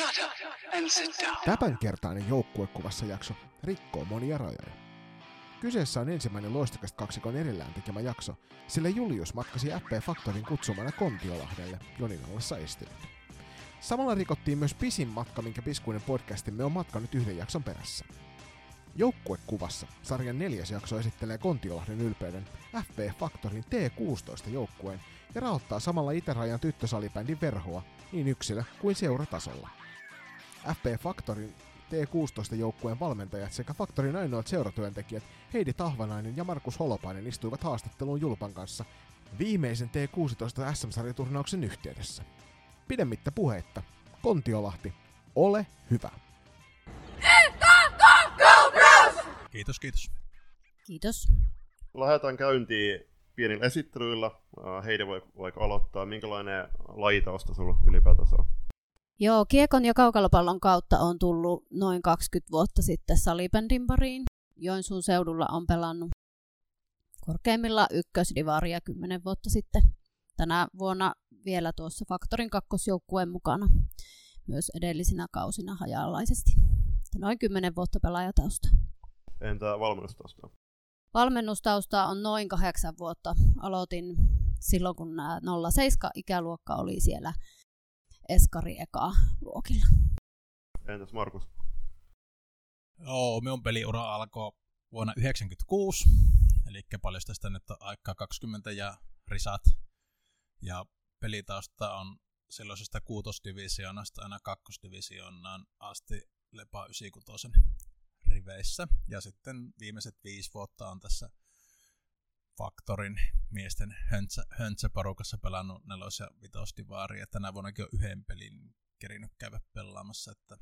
Shut up and sit down. Tämänkertainen joukkuekuvassa jakso rikkoo monia rajoja. Kyseessä on ensimmäinen loistakasta kaksikon erillään tekemä jakso, sillä Julius matkasi FP Factorin kutsumana Kontiolahdelle Jonin ollessa estynyt. Samalla rikottiin myös pisin matka, minkä piskuinen podcastimme on matkannut yhden jakson perässä. Joukkuekuvassa sarjan neljäs jakso esittelee Kontiolahden ylpeyden FP Factorin T16 joukkueen ja rahoittaa samalla itärajan tyttösalibändin verhoa niin yksilö- kuin seuratasolla. FP Factorin T16-joukkueen valmentajat sekä Factorin ainoat seuratyöntekijät Heidi Tahvanainen ja Markus Holopainen istuivat haastatteluun Julpan kanssa viimeisen T16 SM-sarjaturnauksen yhteydessä. Pidemmittä puheitta, Kontiolahti, ole hyvä! Kiitos, kiitos. Kiitos. Lähdetään käyntiin pienillä esittelyillä. Äh, Heidi voi vaikka aloittaa. Minkälainen lajitausta sulla ylipäätänsä on? Joo, kiekon ja kaukalopallon kautta on tullut noin 20 vuotta sitten salibändin pariin. Joensuun seudulla on pelannut korkeimmilla ykkösdivaria 10 vuotta sitten. Tänä vuonna vielä tuossa Faktorin kakkosjoukkueen mukana myös edellisinä kausina hajalaisesti. Noin 10 vuotta pelaajatausta. Entä valmennustausta? Valmennustausta on noin kahdeksan vuotta. Aloitin silloin, kun nämä 07 ikäluokka oli siellä Eskari eka luokilla. Entäs Markus? Joo, minun peliura alkoi vuonna 1996, eli paljon tästä nyt on aikaa 20 ja risat. Ja pelitausta on silloisesta kuutosdivisioonasta aina kakkosdivisioonaan asti Lepa 96 riveissä. Ja sitten viimeiset viisi vuotta on tässä Faktorin miesten höntsä, höntsäporukassa pelannut nelos- ja vitosdivaaria. Tänä vuonnakin on yhden pelin kerinyt käydä pelaamassa. Että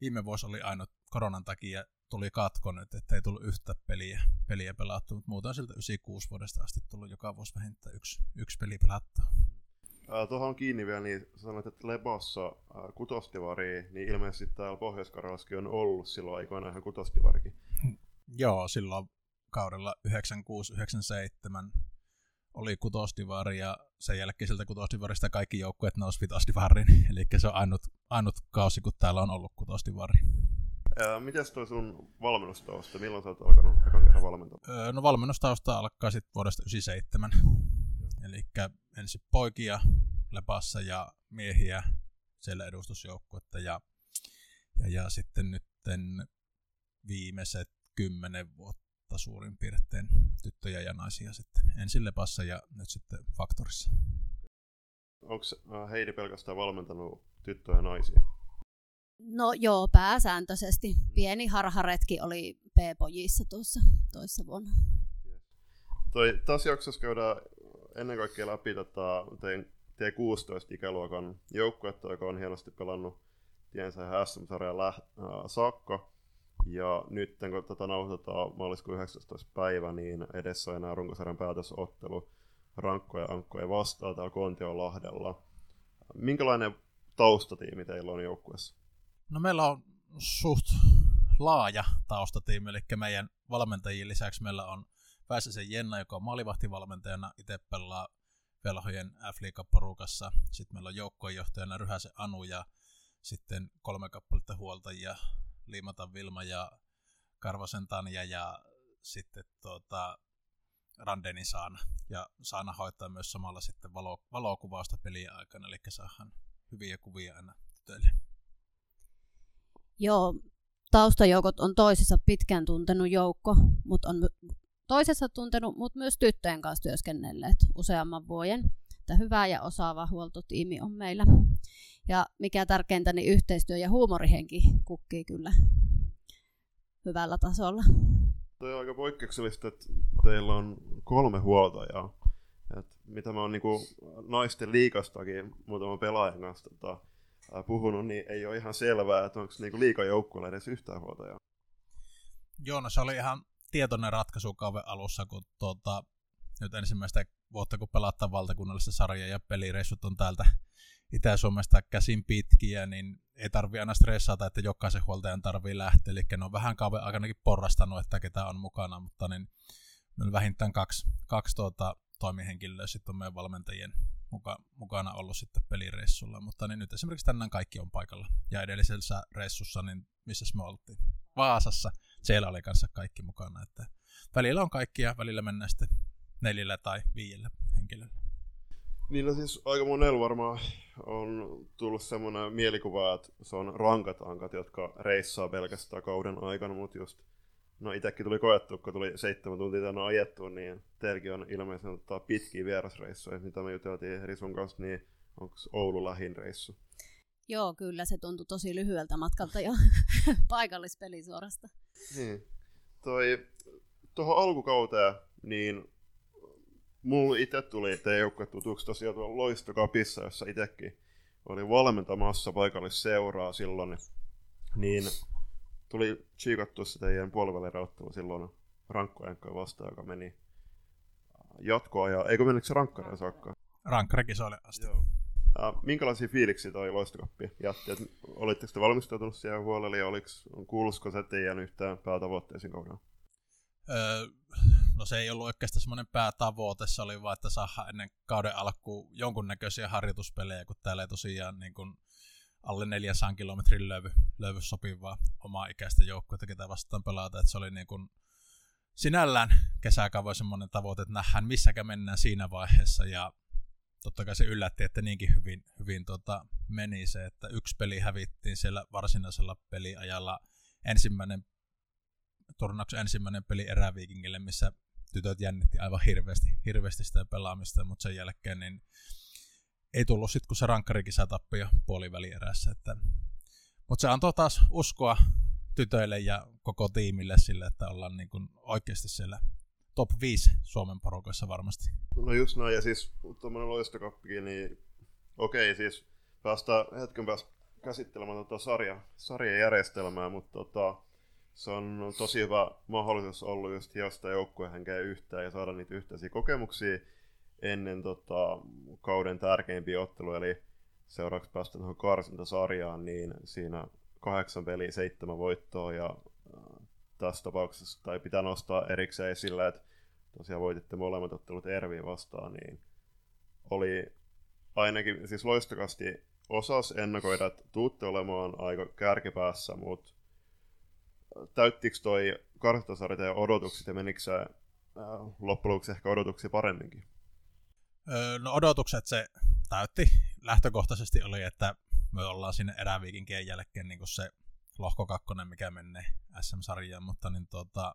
viime vuosi oli ainut koronan takia tuli katko nyt, että ei tullut yhtä peliä, peliä pelattu, mutta muuten siltä 96 vuodesta asti tullut joka vuosi vähintään yksi, yksi peli pelattu. Äh, tuohon kiinni vielä, niin sanoit, että Lepossa äh, kutostivari, niin ilmeisesti täällä pohjois on ollut silloin aikoina ihan kutostivarikin. Joo, silloin kaudella 96-97 oli kutostivari ja sen jälkeen sieltä kutostivarista kaikki joukkueet nousi vitostivariin. Eli se on ainut, ainut kausi, kun täällä on ollut kutostivari. Ää, mites toi sun valmennustausta? Milloin sä oot alkanut ekan kerran valmentaa? Öö, no valmennustausta alkaa sitten vuodesta 97. Eli ensin poikia Lepassa ja miehiä siellä edustusjoukkuetta ja, ja, ja sitten nyt viimeiset kymmenen vuotta suurin piirtein tyttöjä ja naisia sitten ensin Lepassa ja nyt sitten Faktorissa. Onko äh, Heidi pelkästään valmentanut tyttöjä ja naisia? No joo, pääsääntöisesti. Pieni harharetki oli P-pojissa tuossa toissa vuonna. Toi, tässä jaksossa käydään ennen kaikkea läpi tota, tein T16-ikäluokan joukkuetta, joka on hienosti pelannut tiensä SM-sarjan läht- äh, saakka. Ja nyt kun tätä nauhoitetaan maaliskuun 19. päivä, niin edessä on enää runkosarjan päätösottelu rankkoja ankkoja vastaan täällä Kontion Lahdella. Minkälainen taustatiimi teillä on joukkueessa? No meillä on suht laaja taustatiimi, eli meidän valmentajien lisäksi meillä on Väisäsen Jenna, joka on maalivahtivalmentajana, itse pelaa velhojen f porukassa. Sitten meillä on joukkojenjohtajana Ryhäsen Anu ja sitten kolme kappaletta huoltajia, Liimatan Vilma ja Karvasen Tanja ja sitten tuota, Randenin Saana. Ja Saana hoitaa myös samalla sitten valo, valokuvausta peliä aikana, eli saadaan hyviä kuvia aina tytöille. Joo, taustajoukot on toisissa pitkään tuntenut joukko, mutta on toisessa tuntenut, mutta myös tyttöjen kanssa työskennelleet useamman vuoden. Että hyvä ja osaava huoltotiimi on meillä. Ja mikä tärkeintä, niin yhteistyö ja huumorihenki kukkii kyllä hyvällä tasolla. Toi on aika poikkeuksellista, että teillä on kolme huoltajaa. Et mitä mä oon niinku naisten liikastakin muutaman pelaajan kanssa tota, puhunut, niin ei ole ihan selvää, että onko niinku liikajoukkueella edes yhtään huoltajaa. Joo, no se oli ihan tietoinen ratkaisu kauden alussa, kun tuota, nyt ensimmäistä vuotta, kun pelataan valtakunnallista sarjaa ja pelireissut on täältä Itä-Suomesta käsin pitkiä, niin ei tarvi aina stressata, että jokaisen huoltajan tarvii lähteä. Eli ne on vähän kauden aikanakin porrastanut, että ketä on mukana, mutta niin, on vähintään kaksi, kaksi tuota, toimihenkilöä sitten on meidän valmentajien muka, mukana ollut sitten pelireissulla, mutta niin nyt esimerkiksi tänään kaikki on paikalla. Ja edellisellä reissussa, niin missä me oltiin? Vaasassa. Siellä oli kanssa kaikki mukana, että välillä on kaikki ja välillä mennään sitten neljällä tai viidellä henkilöllä. Niillä siis aika monella varmaan on tullut semmoinen mielikuva, että se on rankat ankat, jotka reissaa pelkästään kauden aikana, mutta just No itsekin tuli koettu, kun tuli seitsemän tuntia tänne ajettu, niin teilläkin on ilmeisesti ottaa pitkiä vierasreissuja, mitä me juteltiin Risun kanssa, niin onko Oulu lähin reissu? Joo, kyllä se tuntui tosi lyhyeltä matkalta jo paikallispeli suorasta. Niin. Toi, tuohon alkukauteen, niin mulla itse tuli teidän joukkue tutuksi tosiaan tuolla Loistokapissa, jossa itsekin oli valmentamassa paikallisseuraa silloin, niin tuli chiikattua se teidän puolivälirauttelu silloin rankkojankkoja vastaan, joka meni jatkoa, ja eikö menikö se rankkareen saakka? Rankkarikisoille asti. Joo. Uh, minkälaisia fiiliksiä toi loistokappi jätti? Et olitteko te valmistautunut siihen huolelle ja oliks, kuulusko se teidän yhtään päätavoitteisiin kohdalla? Öö, no se ei ollut oikeastaan semmoinen päätavoite, se oli vaan, että saada ennen kauden alkuun jonkunnäköisiä harjoituspelejä, kun täällä ei tosiaan niin kuin alle 400 kilometrin levy, levy sopivaa omaa ikäistä joukkuetta, ketä vastaan pelata. Että se oli niin kuin sinällään kesäkaava semmoinen tavoite, että nähdään missäkä mennään siinä vaiheessa ja totta kai se yllätti, että niinkin hyvin, hyvin tota, meni se, että yksi peli hävittiin siellä varsinaisella peliajalla ensimmäinen turnauksen ensimmäinen peli eräviikingille, missä tytöt jännitti aivan hirveästi, hirveästi sitä pelaamista, mutta sen jälkeen niin ei tullut sitten, kun se rankkarikisa tappi jo puolivälierässä. Että... Mutta se antoi taas uskoa tytöille ja koko tiimille sille, että ollaan niin kuin oikeasti siellä top 5 Suomen porukoissa varmasti. No just näin, ja siis tuommoinen loistokappikin, niin okei, siis päästään hetken päästä käsittelemään tuota sarja, sarjajärjestelmää, mutta tota, se on tosi hyvä mahdollisuus ollut just hiostaa joukkueen henkeä yhteen ja saada niitä yhteisiä kokemuksia ennen tota, kauden tärkeimpiä otteluja, eli seuraavaksi päästä tuohon karsintasarjaan, niin siinä kahdeksan peliä, seitsemän voittoa ja äh, tässä tapauksessa, tai pitää nostaa erikseen esille, että tosiaan voititte molemmat ottelut Erviin vastaan, niin oli ainakin siis loistokasti osas ennakoida, että tuutte olemaan aika kärkipäässä, mutta täyttikö toi karttasarja ja odotukset ja menikö se äh, loppujen ehkä odotuksia paremminkin? Öö, no odotukset se täytti. Lähtökohtaisesti oli, että me ollaan sinne eräviikinkien jälkeen niin se lohko kakkonen, mikä menee SM-sarjaan, mutta niin tuota,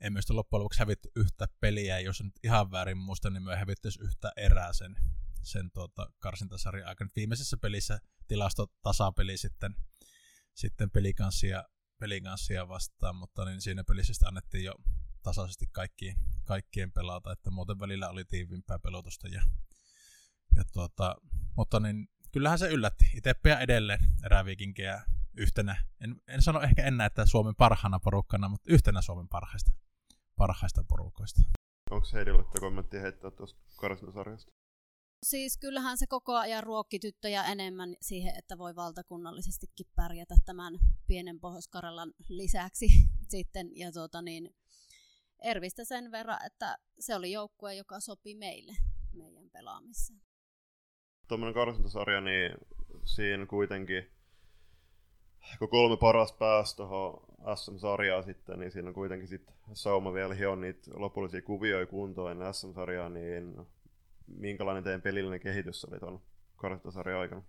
ei myös loppujen lopuksi hävitty yhtä peliä, jos nyt ihan väärin muista, niin me hävitty yhtä erää sen, sen tuota, karsintasarjan aikana. Viimeisessä pelissä tilasto tasapeli sitten, sitten pelikanssia, pelikanssia vastaan, mutta niin siinä pelissä annettiin jo tasaisesti kaikkien, kaikkien pelata, että muuten välillä oli tiivimpää pelotusta. Ja, ja tuota, mutta niin, kyllähän se yllätti. Itse edelleen eräviikinkejä yhtenä, en, en sano ehkä enää, että Suomen parhaana porukkana, mutta yhtenä Suomen parhaista, parhaista porukoista. Onko Heidillä kommenttia heittää tuosta karsintasarjasta? Siis kyllähän se koko ajan ruokki tyttöjä enemmän siihen, että voi valtakunnallisestikin pärjätä tämän pienen pohjois lisäksi sitten. Ja tuota niin, Ervistä sen verran, että se oli joukkue, joka sopi meille, meidän pelaamiseen. Tuommoinen karsintasarja, niin siinä kuitenkin, kun kolme paras pääsi tuohon SM-sarjaa sitten, niin siinä on kuitenkin sitten sauma vielä hion niitä lopullisia kuvioita kuntoon SM-sarjaa, niin minkälainen teidän pelillinen kehitys oli tuon karsintasarjan aikana?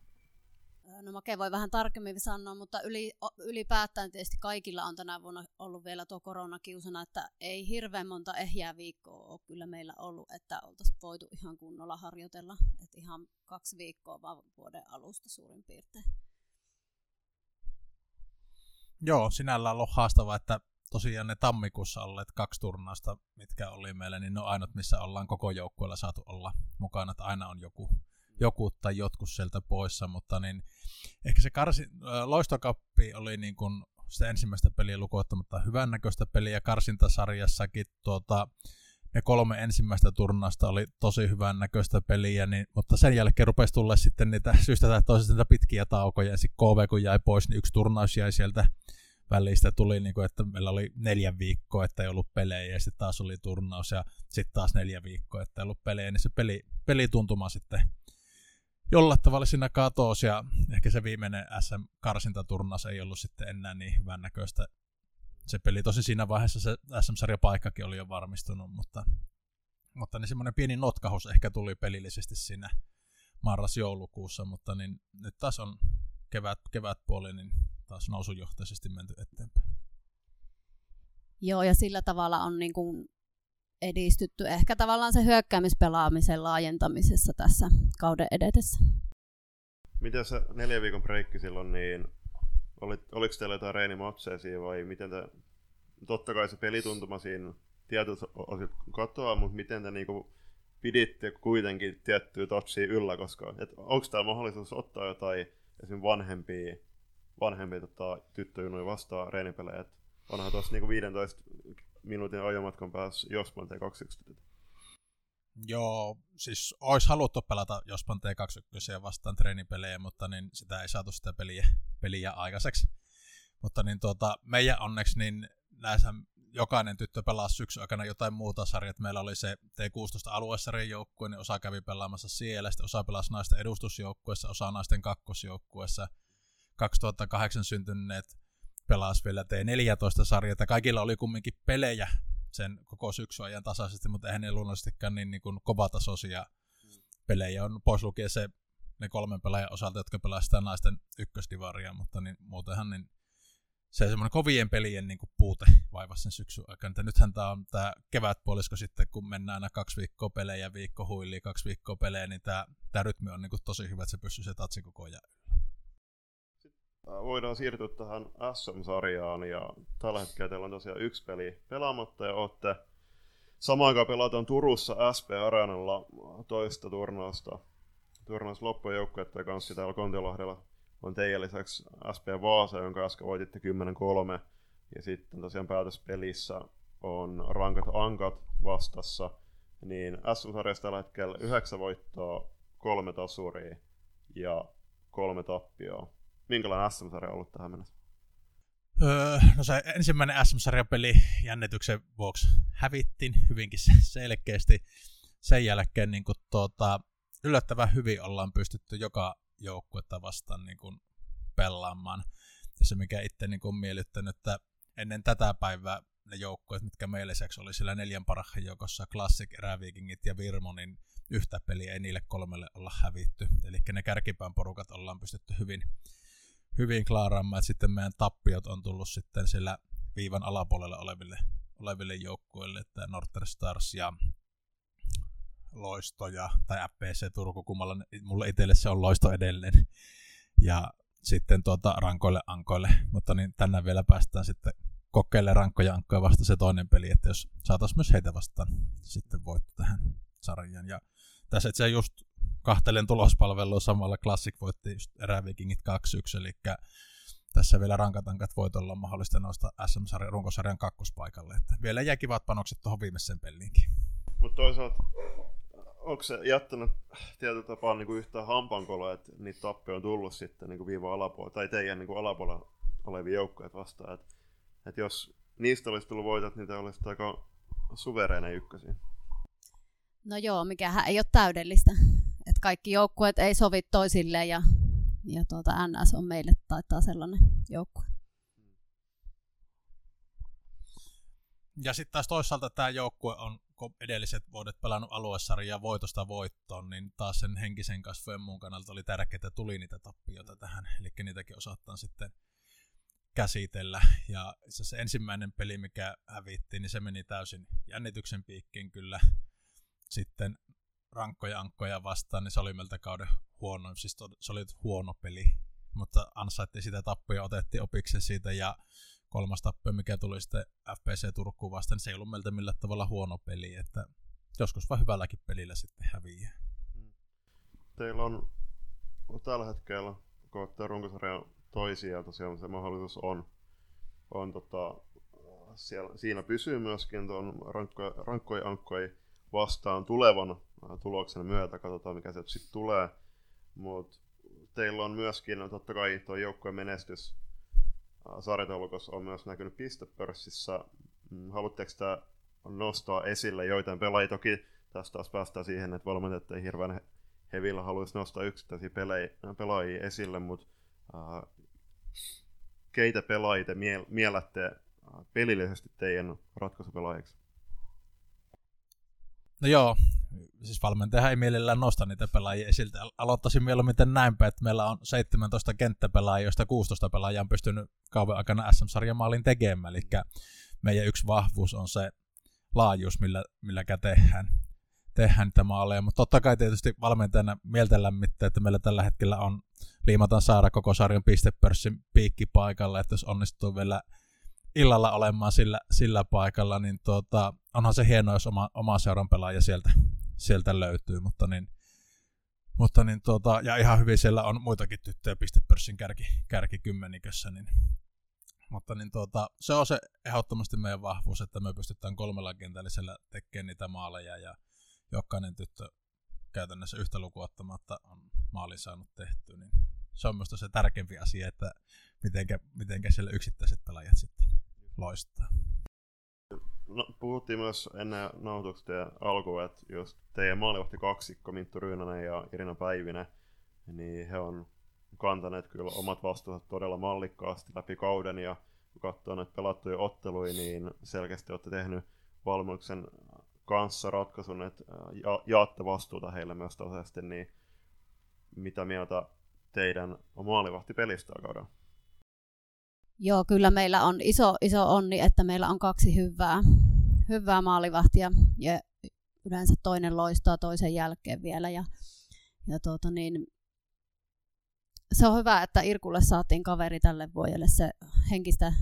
No Make voi vähän tarkemmin sanoa, mutta yli, ylipäätään tietysti kaikilla on tänä vuonna ollut vielä tuo koronakiusana, että ei hirveän monta ehjää viikkoa ole kyllä meillä ollut, että oltaisiin voitu ihan kunnolla harjoitella, että ihan kaksi viikkoa vaan vuoden alusta suurin piirtein. Joo, sinällä on ollut haastavaa, että tosiaan ne tammikuussa olleet kaksi turnausta, mitkä oli meillä, niin ne on ainut, missä ollaan koko joukkueella saatu olla mukana, että aina on joku joku tai jotkut sieltä poissa, mutta niin ehkä se karsi, loistokappi oli niin kuin sitä ensimmäistä peliä lukuottamatta hyvännäköistä peliä karsintasarjassakin tuota, ne kolme ensimmäistä turnausta oli tosi hyvän näköistä peliä, niin, mutta sen jälkeen rupesi tulla sitten niitä syystä tai toisesta niitä pitkiä taukoja, ja sitten KV kun jäi pois, niin yksi turnaus jäi sieltä väliin sitä tuli, niin kuin, että meillä oli neljä viikkoa, että ei ollut pelejä, ja sitten taas oli turnaus, ja sitten taas neljä viikkoa, että ei ollut pelejä, niin se peli, pelituntuma sitten jollain tavalla siinä katosi, ja ehkä se viimeinen SM-karsintaturnaus ei ollut sitten enää niin hyvän näköistä. Se peli tosi siinä vaiheessa se SM-sarjapaikkakin oli jo varmistunut, mutta, mutta niin semmoinen pieni notkahus ehkä tuli pelillisesti siinä marras-joulukuussa, mutta niin nyt taas on kevät, kevätpuoli, niin taas nousujohtaisesti menty eteenpäin. Joo, ja sillä tavalla on niin kuin edistytty ehkä tavallaan se hyökkäämispelaamisen laajentamisessa tässä kauden edetessä. Miten se neljä viikon breikki silloin, niin oli, oliko teillä jotain reenimatseja siinä vai miten te, totta kai se pelituntuma siinä tietyt osit katoaa, mutta miten te niinku piditte kuitenkin tiettyä totsia yllä, koska et onko täällä mahdollisuus ottaa jotain esimerkiksi vanhempia, vanhempia tota, tyttöjunoja vastaan reenipelejä, että onhan tuossa niinku 15 minuutin ajomatkan päässä Jospan T21 Joo, siis olisi haluttu pelata Jospan T21 vastaan treenipelejä, mutta niin sitä ei saatu sitä peliä, peliä aikaiseksi. Mutta niin tuota, meidän onneksi niin näissä jokainen tyttö pelasi syksyn aikana jotain muuta sarjaa. Meillä oli se T16 aluesarjan joukkue, niin osa kävi pelaamassa siellä, sitten osa pelasi naisten edustusjoukkueessa, osa naisten kakkosjoukkueessa. 2008 syntyneet pelasi vielä T14-sarjaa. Kaikilla oli kumminkin pelejä sen koko syksyn ajan tasaisesti, mutta eihän ne luonnollisestikaan niin, niin kuin kovatasoisia pelejä on pois lukien se ne kolmen pelaajan osalta, jotka pelasivat sitä naisten ykkösdivaria, mutta niin, muutenhan niin se semmoinen kovien pelien niin kuin puute vaivasi sen syksyn aikana. Nythän tämä on tämä kevätpuolisko sitten, kun mennään aina kaksi viikkoa pelejä, viikko huili, kaksi viikkoa pelejä, niin tämä, tämä rytmi on niin tosi hyvä, että se pystyy se tatsi koko ajan Voidaan siirtyä tähän SM-sarjaan ja tällä hetkellä teillä on tosiaan yksi peli pelaamatta ja olette samaan aikaan pelataan Turussa SP Areenalla toista turnausta. Turnaus loppujen joukkuetta kanssa täällä Kontiolahdella on teidän lisäksi SP Vaasa, jonka äsken voititte 10-3. Ja sitten tosiaan päätöspelissä on rankat ankat vastassa. Niin SM-sarjassa tällä hetkellä 9 voittoa, kolme tasuria ja kolme tappioa. Minkälainen SM-sarja on ollut tähän mennessä? Öö, no se ensimmäinen SM-sarjapeli jännityksen vuoksi hävittiin hyvinkin selkeästi. Sen jälkeen niin kuin, tuota, yllättävän hyvin ollaan pystytty joka joukkuetta vastaan niin kuin pelaamaan. Ja se, mikä itse niin kuin on miellyttänyt, että ennen tätä päivää ne joukkueet, mitkä meillä lisäksi oli siellä neljän parhaan joukossa, Classic, Eräviikingit ja Virmo, niin yhtä peliä ei niille kolmelle olla hävitty. Eli ne kärkipään porukat ollaan pystytty hyvin, hyvin klaaraamaan, että sitten meidän tappiot on tullut sitten sillä viivan alapuolella oleville, oleville joukkueille, että Northern Stars ja loistoja, tai FPC Turku, kummalla mulle itselle se on loisto edelleen. Ja sitten tuota rankoille ankoille, mutta niin tänään vielä päästään sitten kokeilemaan rankkoja ankkoja vasta se toinen peli, että jos saataisiin myös heitä vastaan sitten voitto tähän sarjaan. Ja tässä se just kahtelen tulospalvelua samalla Classic voitti just erävikingit 2-1, eli tässä vielä rankatankat voit olla mahdollista nousta SM-sarjan runkosarjan kakkospaikalle. Että vielä jää kivat panokset tuohon viimeiseen peliinkin. Mutta toisaalta onko se jättänyt tietyllä tapaa niin kuin yhtään hampankoloa, että niitä tappia on tullut sitten niin kuin viiva alapuolella, tai teidän niin kuin alapuolella olevia joukkoja vastaan, että, että jos niistä olisi tullut voitot, niin te olisi aika suvereina ykkösiä. No joo, mikähän ei ole täydellistä. Että kaikki joukkueet ei sovi toisilleen ja, ja tuota NS on meille taitaa sellainen joukkue. Ja sitten taas toisaalta tämä joukkue on edelliset vuodet pelannut aluesarjaa voitosta voittoon, niin taas sen henkisen kasvojen muun kannalta oli tärkeää, että tuli niitä tappioita tähän. Eli niitäkin osataan sitten käsitellä. Ja se ensimmäinen peli, mikä hävittiin, niin se meni täysin jännityksen piikkiin kyllä. Sitten rankkoja ankkoja vastaan, niin se oli meiltä kauden huono, siis se oli huono peli, mutta ansaittiin sitä tappia, otettiin opiksen siitä ja kolmas tappio, mikä tuli sitten FPC Turkuun vastaan, niin se ei ollut meiltä millään tavalla huono peli, että joskus vaan hyvälläkin pelillä sitten häviää. Hmm. Teillä on tällä hetkellä, kun olette runkosarjan toisia, tosiaan se mahdollisuus on, on tota, siellä, siinä pysyy myöskin tuon rankkoja, rankkoja ankkoja vastaan tulevan tuloksen myötä, katsotaan mikä se sitten tulee. Mutta teillä on myöskin, no totta kai tuo joukkueen menestys sarjataulukossa on myös näkynyt pistepörssissä. Mm, haluatteko tämä nostaa esille joitain pelaajia? Toki tästä taas päästään siihen, että valmentajat ei hirveän hevillä haluaisi nostaa yksittäisiä pelaajia esille, mutta uh, keitä pelaajia te miellätte pelillisesti teidän ratkaisupelaajiksi? No joo, siis valmentaja ei mielellään nosta niitä pelaajia esiltä. Aloittaisin mieluummin näinpä, että meillä on 17 kenttäpelaajia, joista 16 pelaajia on pystynyt kauan aikana SM-sarjan maalin tekemään. Eli meidän yksi vahvuus on se laajuus, millä, milläkä tehdään, tehdään niitä maaleja. Mutta totta kai tietysti valmentajana mieltä lämmittää, että meillä tällä hetkellä on liimataan saada koko sarjan pistepörssin piikki paikalla, että jos onnistuu vielä illalla olemaan sillä, sillä paikalla, niin tuota, onhan se hienoa, jos oma, oma seuran pelaaja sieltä, sieltä löytyy, mutta niin, mutta niin tuota, ja ihan hyvin siellä on muitakin tyttöjä pistepörssin kärki, kärkikymmenikössä, niin, mutta niin tuota, se on se ehdottomasti meidän vahvuus, että me pystytään kolmella kentällisellä tekemään niitä maaleja ja jokainen tyttö käytännössä yhtä lukuottamatta on maalin saanut tehtyä, niin se on minusta se tärkeämpi asia, että mitenkä, mitenkä siellä yksittäiset pelaajat sitten loistaa. No, puhuttiin myös ennen nauhoituksia alkuun, että jos teidän maalivahti kaksikko, Minttu Ryynänen ja Irina Päivinen, niin he on kantaneet kyllä omat vastuunsa todella mallikkaasti läpi kauden, ja kun katsoo näitä pelattuja otteluja, niin selkeästi olette tehnyt valmennuksen kanssa ratkaisun, että ja, jaatte vastuuta heille myös tasaisesti, niin mitä mieltä teidän maalivahtipelistä kaudella? Joo, kyllä meillä on iso, iso onni, että meillä on kaksi hyvää, hyvää maalivahtia ja yleensä toinen loistaa toisen jälkeen vielä. Ja, ja tuota niin, se on hyvä, että Irkulle saatiin kaveri tälle vuodelle. Se henkistä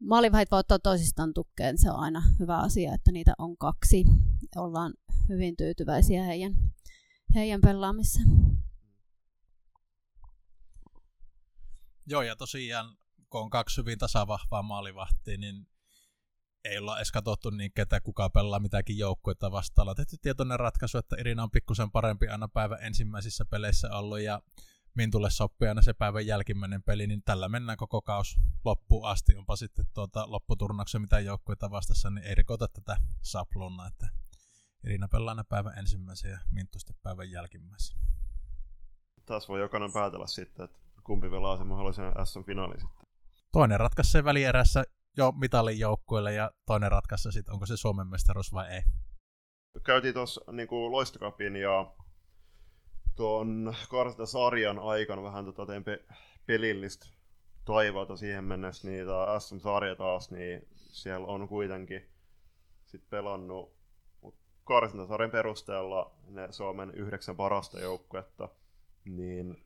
maalivahit voi ottaa toisistaan tukeen. Se on aina hyvä asia, että niitä on kaksi. Ollaan hyvin tyytyväisiä heidän, heidän pelaamissa. Joo, ja tosiaan kun on kaksi hyvin tasavahvaa maalivahtia, niin ei olla edes katsottu niin ketä kuka pelaa mitäkin joukkuetta vastaan. Ollaan tehty tietoinen ratkaisu, että Irina on pikkusen parempi aina päivän ensimmäisissä peleissä ollut ja Mintulle sopii aina se päivän jälkimmäinen peli, niin tällä mennään koko kaus loppuun asti. Onpa sitten tuota lopputurnauksen mitä joukkueita vastassa, niin ei rikota tätä sapluna, että Irina pelaa aina päivän ensimmäisen ja Minttu sitten päivän jälkimmäisen. Taas voi jokainen päätellä sitten, että kumpi pelaa sen mahdollisen SM-finaali sitten. Toinen ratkaisee välierässä jo mitalin joukkueelle ja toinen ratkaisee sitten, onko se Suomen mestaruus vai ei. Käytiin tuossa niin Loistokapin ja tuon sarjan aikana vähän tota tein pe- pelillistä toivoa siihen mennessä, niin tämä SM-sarja taas, niin siellä on kuitenkin sit pelannut karsintasarjan perusteella ne Suomen yhdeksän parasta joukkuetta, niin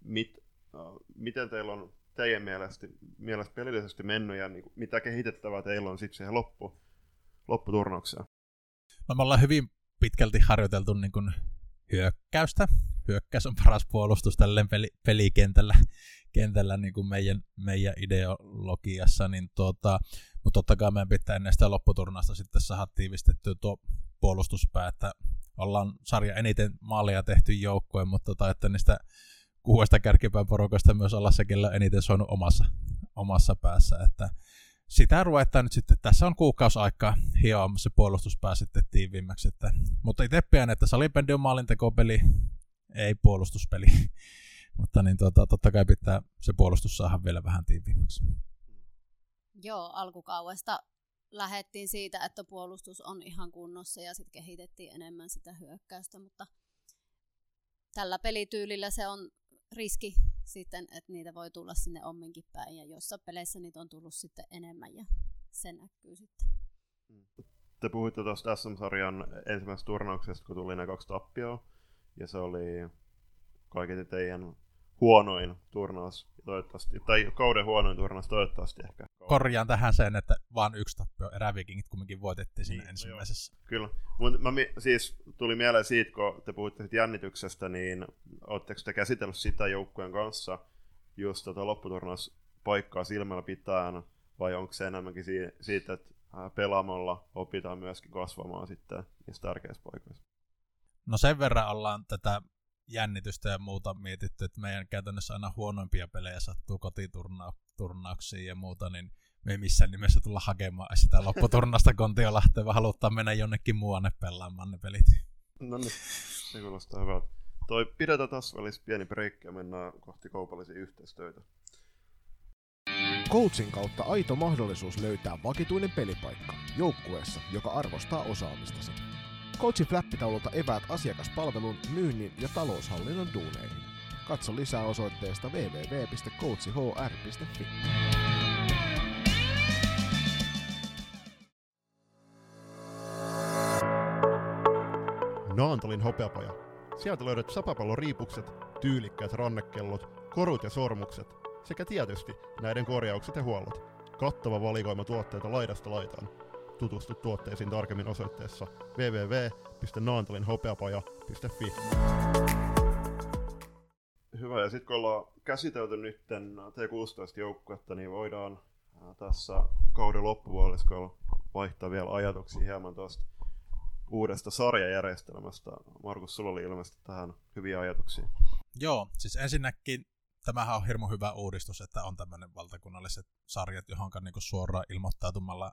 mit, äh, miten teillä on teidän mielestä, mielestä pelillisesti mennyt ja niin kuin, mitä kehitettävää teillä on sitten siihen loppu, lopputurnaukseen? No me ollaan hyvin pitkälti harjoiteltu niin kuin hyökkäystä. Hyökkäys on paras puolustus tällä peli, pelikentällä kentällä niin kuin meidän, meidän ideologiassa, niin tuota, mutta totta kai meidän pitää ennen sitä lopputurnasta sitten saada tiivistettyä tuo puolustuspää, että ollaan sarja eniten maalia tehty joukkojen, mutta tota, että niistä kuudesta kärkipään porukasta myös olla se, kellä eniten soinut omassa, omassa päässä, että sitä ruvetaan nyt sitten, tässä on kuukausaikaa hioa se puolustuspää sitten tiiviimmäksi, että, mutta itse pian, että salibändi on maalintekopeli, ei puolustuspeli, mutta niin tuota, totta kai pitää se puolustus saada vielä vähän tiiviimmäksi. Joo, alkukaudesta lähettiin siitä, että puolustus on ihan kunnossa ja sitten kehitettiin enemmän sitä hyökkäystä, mutta tällä pelityylillä se on riski sitten, että niitä voi tulla sinne omminkin päin ja jossa peleissä niitä on tullut sitten enemmän ja se näkyy sitten. Te puhuitte tuosta SM-sarjan ensimmäisestä turnauksesta, kun tuli ne kaksi tappioa ja se oli kaiketi teidän huonoin turnaus, toivottavasti, tai kauden huonoin turnaus toivottavasti ehkä. Korjaan tähän sen, että vain yksi tappio, erävikingit kumminkin voitettiin siinä niin, no ensimmäisessä. No Kyllä, mutta mä siis tuli mieleen siitä, kun te puhuitte jännityksestä, niin oletteko te käsitellyt sitä joukkueen kanssa just tota lopputurnauspaikkaa silmällä pitäen, vai onko se enemmänkin siitä, että pelaamalla opitaan myöskin kasvamaan sitten niissä tärkeissä paikoissa? No sen verran ollaan tätä jännitystä ja muuta mietitty, että meidän käytännössä aina huonoimpia pelejä sattuu kotiturnauksiin ja muuta, niin me ei missään nimessä tulla hakemaan sitä lopputurnasta Kontiolahteen, vaan halutaan mennä jonnekin muuanne pelaamaan ne pelit. No niin, se kuulostaa hyvältä. Toi pidetään tässä välissä pieni breikki ja mennään kohti kaupallisia yhteistyötä. Coachin kautta aito mahdollisuus löytää vakituinen pelipaikka joukkueessa, joka arvostaa osaamistasi. Coachin flappitaululta eväät asiakaspalvelun, myynnin ja taloushallinnon duuneihin. Katso lisää osoitteesta www.coachhr.fi. Naantalin hopeapaja. Sieltä löydät sapapallon riipukset, tyylikkäät rannekellot, korut ja sormukset sekä tietysti näiden korjaukset ja huollot. Kattava valikoima tuotteita laidasta laitaan. Tutustu tuotteisiin tarkemmin osoitteessa www.naantalinhopeapaja.fi. Hyvä, ja sitten kun ollaan käsitelty nyt T16-joukkuetta, niin voidaan tässä kauden loppuvuoliskolla vaihtaa vielä ajatuksia hieman tuosta uudesta sarjajärjestelmästä. Markus, sulla oli ilmeisesti tähän hyviä ajatuksia. Joo, siis ensinnäkin tämähän on hirmu hyvä uudistus, että on tämmöinen valtakunnalliset sarjat, johon niin suoraan ilmoittautumalla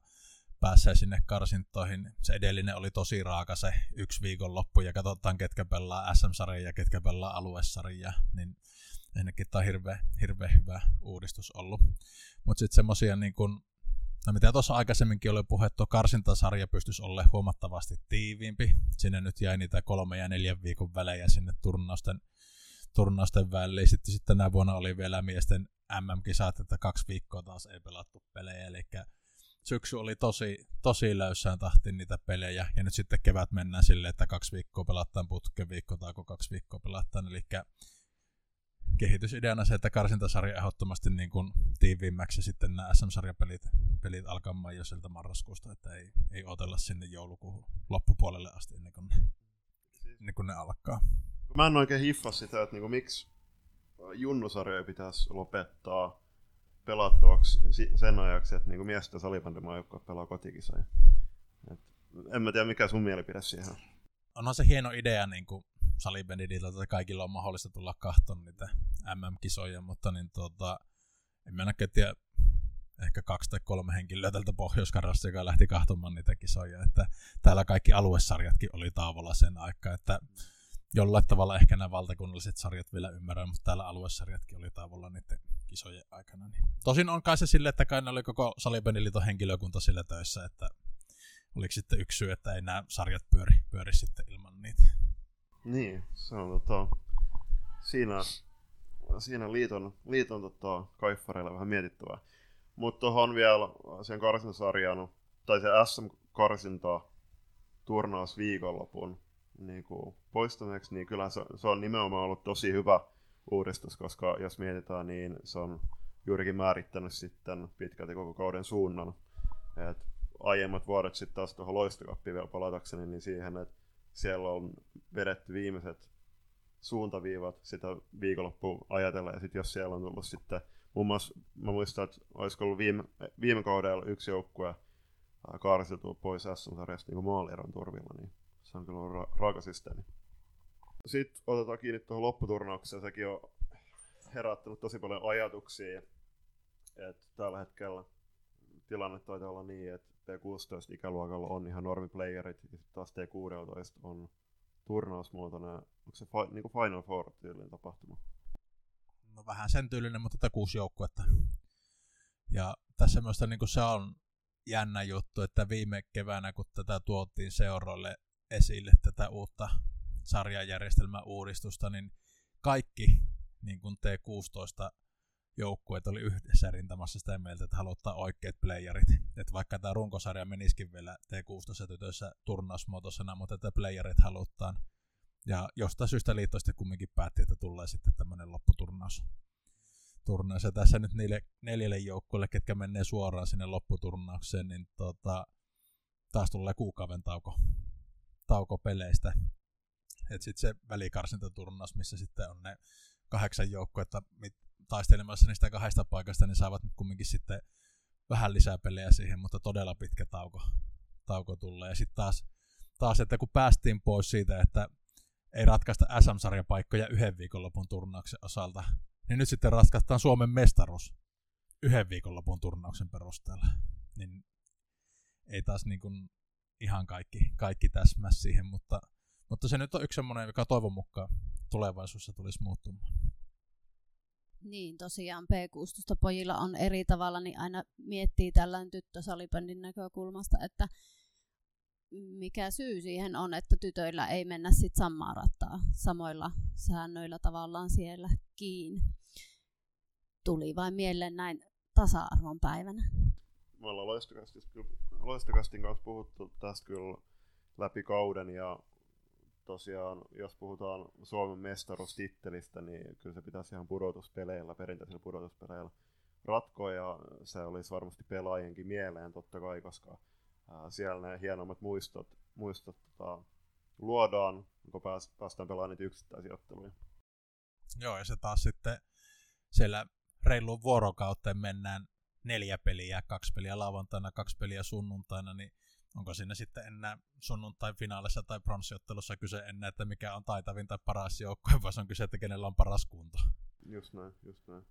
pääsee sinne karsintoihin. Se edellinen oli tosi raaka se yksi viikon loppu ja katsotaan ketkä pelaa SM-sarja ja ketkä pelaa aluesarja, niin ennenkin tämä on hirveän hirveä hyvä uudistus ollut. Mutta sitten semmoisia niin kun, no mitä tuossa aikaisemminkin oli puhettu, karsintasarja pystyisi olla huomattavasti tiiviimpi. Sinne nyt jäi niitä kolme ja neljän viikon välejä sinne turnausten, turnausten väliin. Sitten, sitten tänä vuonna oli vielä miesten MM-kisat, että kaksi viikkoa taas ei pelattu pelejä, eli syksy oli tosi, tosi löysään tahtiin niitä pelejä, ja nyt sitten kevät mennään silleen, että kaksi viikkoa pelataan putken viikko tai kaksi viikkoa pelataan, eli kehitysideana se, että karsintasarja ehdottomasti niin kuin tiiviimmäksi ja sitten nämä SM-sarjapelit pelit alkamaan jo sieltä marraskuusta, että ei, ei otella sinne joulukuun loppupuolelle asti ennen kuin ne, ennen kuin ne alkaa. Mä en oikein hiffa sitä, että niinku, miksi junnusarjoja pitäisi lopettaa pelattavaksi sen ajaksi, että niinku miesten salibändimaajoukkue pelaa kotikisoja. Et en mä tiedä, mikä sun mielipide siihen on. Onhan se hieno idea niin kuin salibändiltä, että kaikilla on mahdollista tulla kahton niitä MM-kisoja, mutta niin tuota, en mä tiedä, ehkä kaksi tai kolme henkilöä tältä pohjois joka lähti kahtomaan niitä kisoja, että täällä kaikki aluesarjatkin oli tauolla sen aikaa, että jollain tavalla ehkä nämä valtakunnalliset sarjat vielä ymmärrän, mutta täällä aluesarjatkin oli tavoilla niiden kisojen aikana. Niin. Tosin on kai se sille, että kai ne oli koko Salibäniliiton henkilökunta sillä töissä, että oliko sitten yksi syy, että ei nämä sarjat pyöri, pyöri sitten ilman niitä. Niin, se on tota, siinä, siinä liiton, liiton tota, kaiffareilla vähän mietittävää. Mutta tuohon vielä sen karsintasarjan, tai se SM-karsinta turnaus viikonlopun niin kuin poistuneeksi, niin kyllä se, se on nimenomaan ollut tosi hyvä uudistus, koska jos mietitään, niin se on juurikin määrittänyt sitten pitkälti koko kauden suunnan. Et aiemmat vuodet sitten taas tuohon loistokappiin vielä palatakseni, niin siihen, että siellä on vedetty viimeiset suuntaviivat sitä viikonloppua ajatella, ja sitten jos siellä on tullut sitten, muun muassa mä muistan, että olisiko ollut viime, viime kaudella yksi joukkue kaarsiltu pois SM-sarjasta niin maalieron turvilla, niin se on kyllä ra- raaka systeemi. Sitten otetaan kiinni tuohon lopputurnaukseen. Sekin on herättänyt tosi paljon ajatuksia. Että tällä hetkellä tilanne taitaa olla niin, että T16-ikäluokalla on ihan normiplayerit, ja sitten taas T16 on turnausmuotoinen, onko se fi, niin kuin Final Four tyylinen tapahtuma? No vähän sen tyylinen, mutta tätä kuusi joukkuetta. Ja tässä myös niin se on jännä juttu, että viime keväänä, kun tätä tuotiin seuroille esille tätä uutta sarjajärjestelmän uudistusta, niin kaikki niin kuin T16 joukkueet oli yhdessä rintamassa sitä mieltä, että haluaa oikeat playerit. Että vaikka tämä runkosarja menisikin vielä T16 tytöissä turnausmuotoisena, mutta että playerit halutaan. Ja jostain syystä liitto sitten kumminkin päätti, että tulee sitten tämmöinen lopputurnaus. Turnaus. Ja tässä nyt niille neljälle joukkueelle, ketkä menee suoraan sinne lopputurnaukseen, niin tota, taas tulee kuukauden tauko taukopeleistä. Että sitten se välikarsintaturnaus, missä sitten on ne kahdeksan joukkuetta taistelemassa niistä kahdesta paikasta, niin saavat nyt kumminkin sitten vähän lisää pelejä siihen, mutta todella pitkä tauko, tauko tulee. Ja sitten taas, taas, että kun päästiin pois siitä, että ei ratkaista SM-sarjapaikkoja yhden viikonlopun turnauksen osalta, niin nyt sitten ratkaistaan Suomen mestaruus yhden viikonlopun turnauksen perusteella. Niin ei taas niin kuin ihan kaikki, kaikki täsmää siihen, mutta, mutta se nyt on yksi semmoinen, joka toivon mukaan tulevaisuudessa tulisi muuttumaan. Niin, tosiaan P16 pojilla on eri tavalla, niin aina miettii tällainen tyttösalibändin näkökulmasta, että mikä syy siihen on, että tytöillä ei mennä sit samaa rattaa samoilla säännöillä tavallaan siellä kiinni. Tuli vain mieleen näin tasa-arvon päivänä. Me ollaan Loistokastin kanssa puhuttu tästä kyllä läpi kauden ja tosiaan, jos puhutaan Suomen mestaruustittelistä, niin kyllä se pitäisi ihan pudotuspeleillä, perinteisillä pudotuspeleillä ratkoa, ja se olisi varmasti pelaajienkin mieleen totta kai, koska ää, siellä ne hienommat muistot, muistot tota, luodaan, kun pääs, päästään pelaamaan niitä yksittäisiä otteluja. Joo, ja se taas sitten siellä reiluun vuorokauteen mennään neljä peliä, kaksi peliä lauantaina, kaksi peliä sunnuntaina, niin onko siinä sitten enää sunnuntai finaalissa tai pronssiottelussa kyse enää, että mikä on taitavin tai paras joukkue, vaan se on kyse, että kenellä on paras kunto. Just näin, just näin.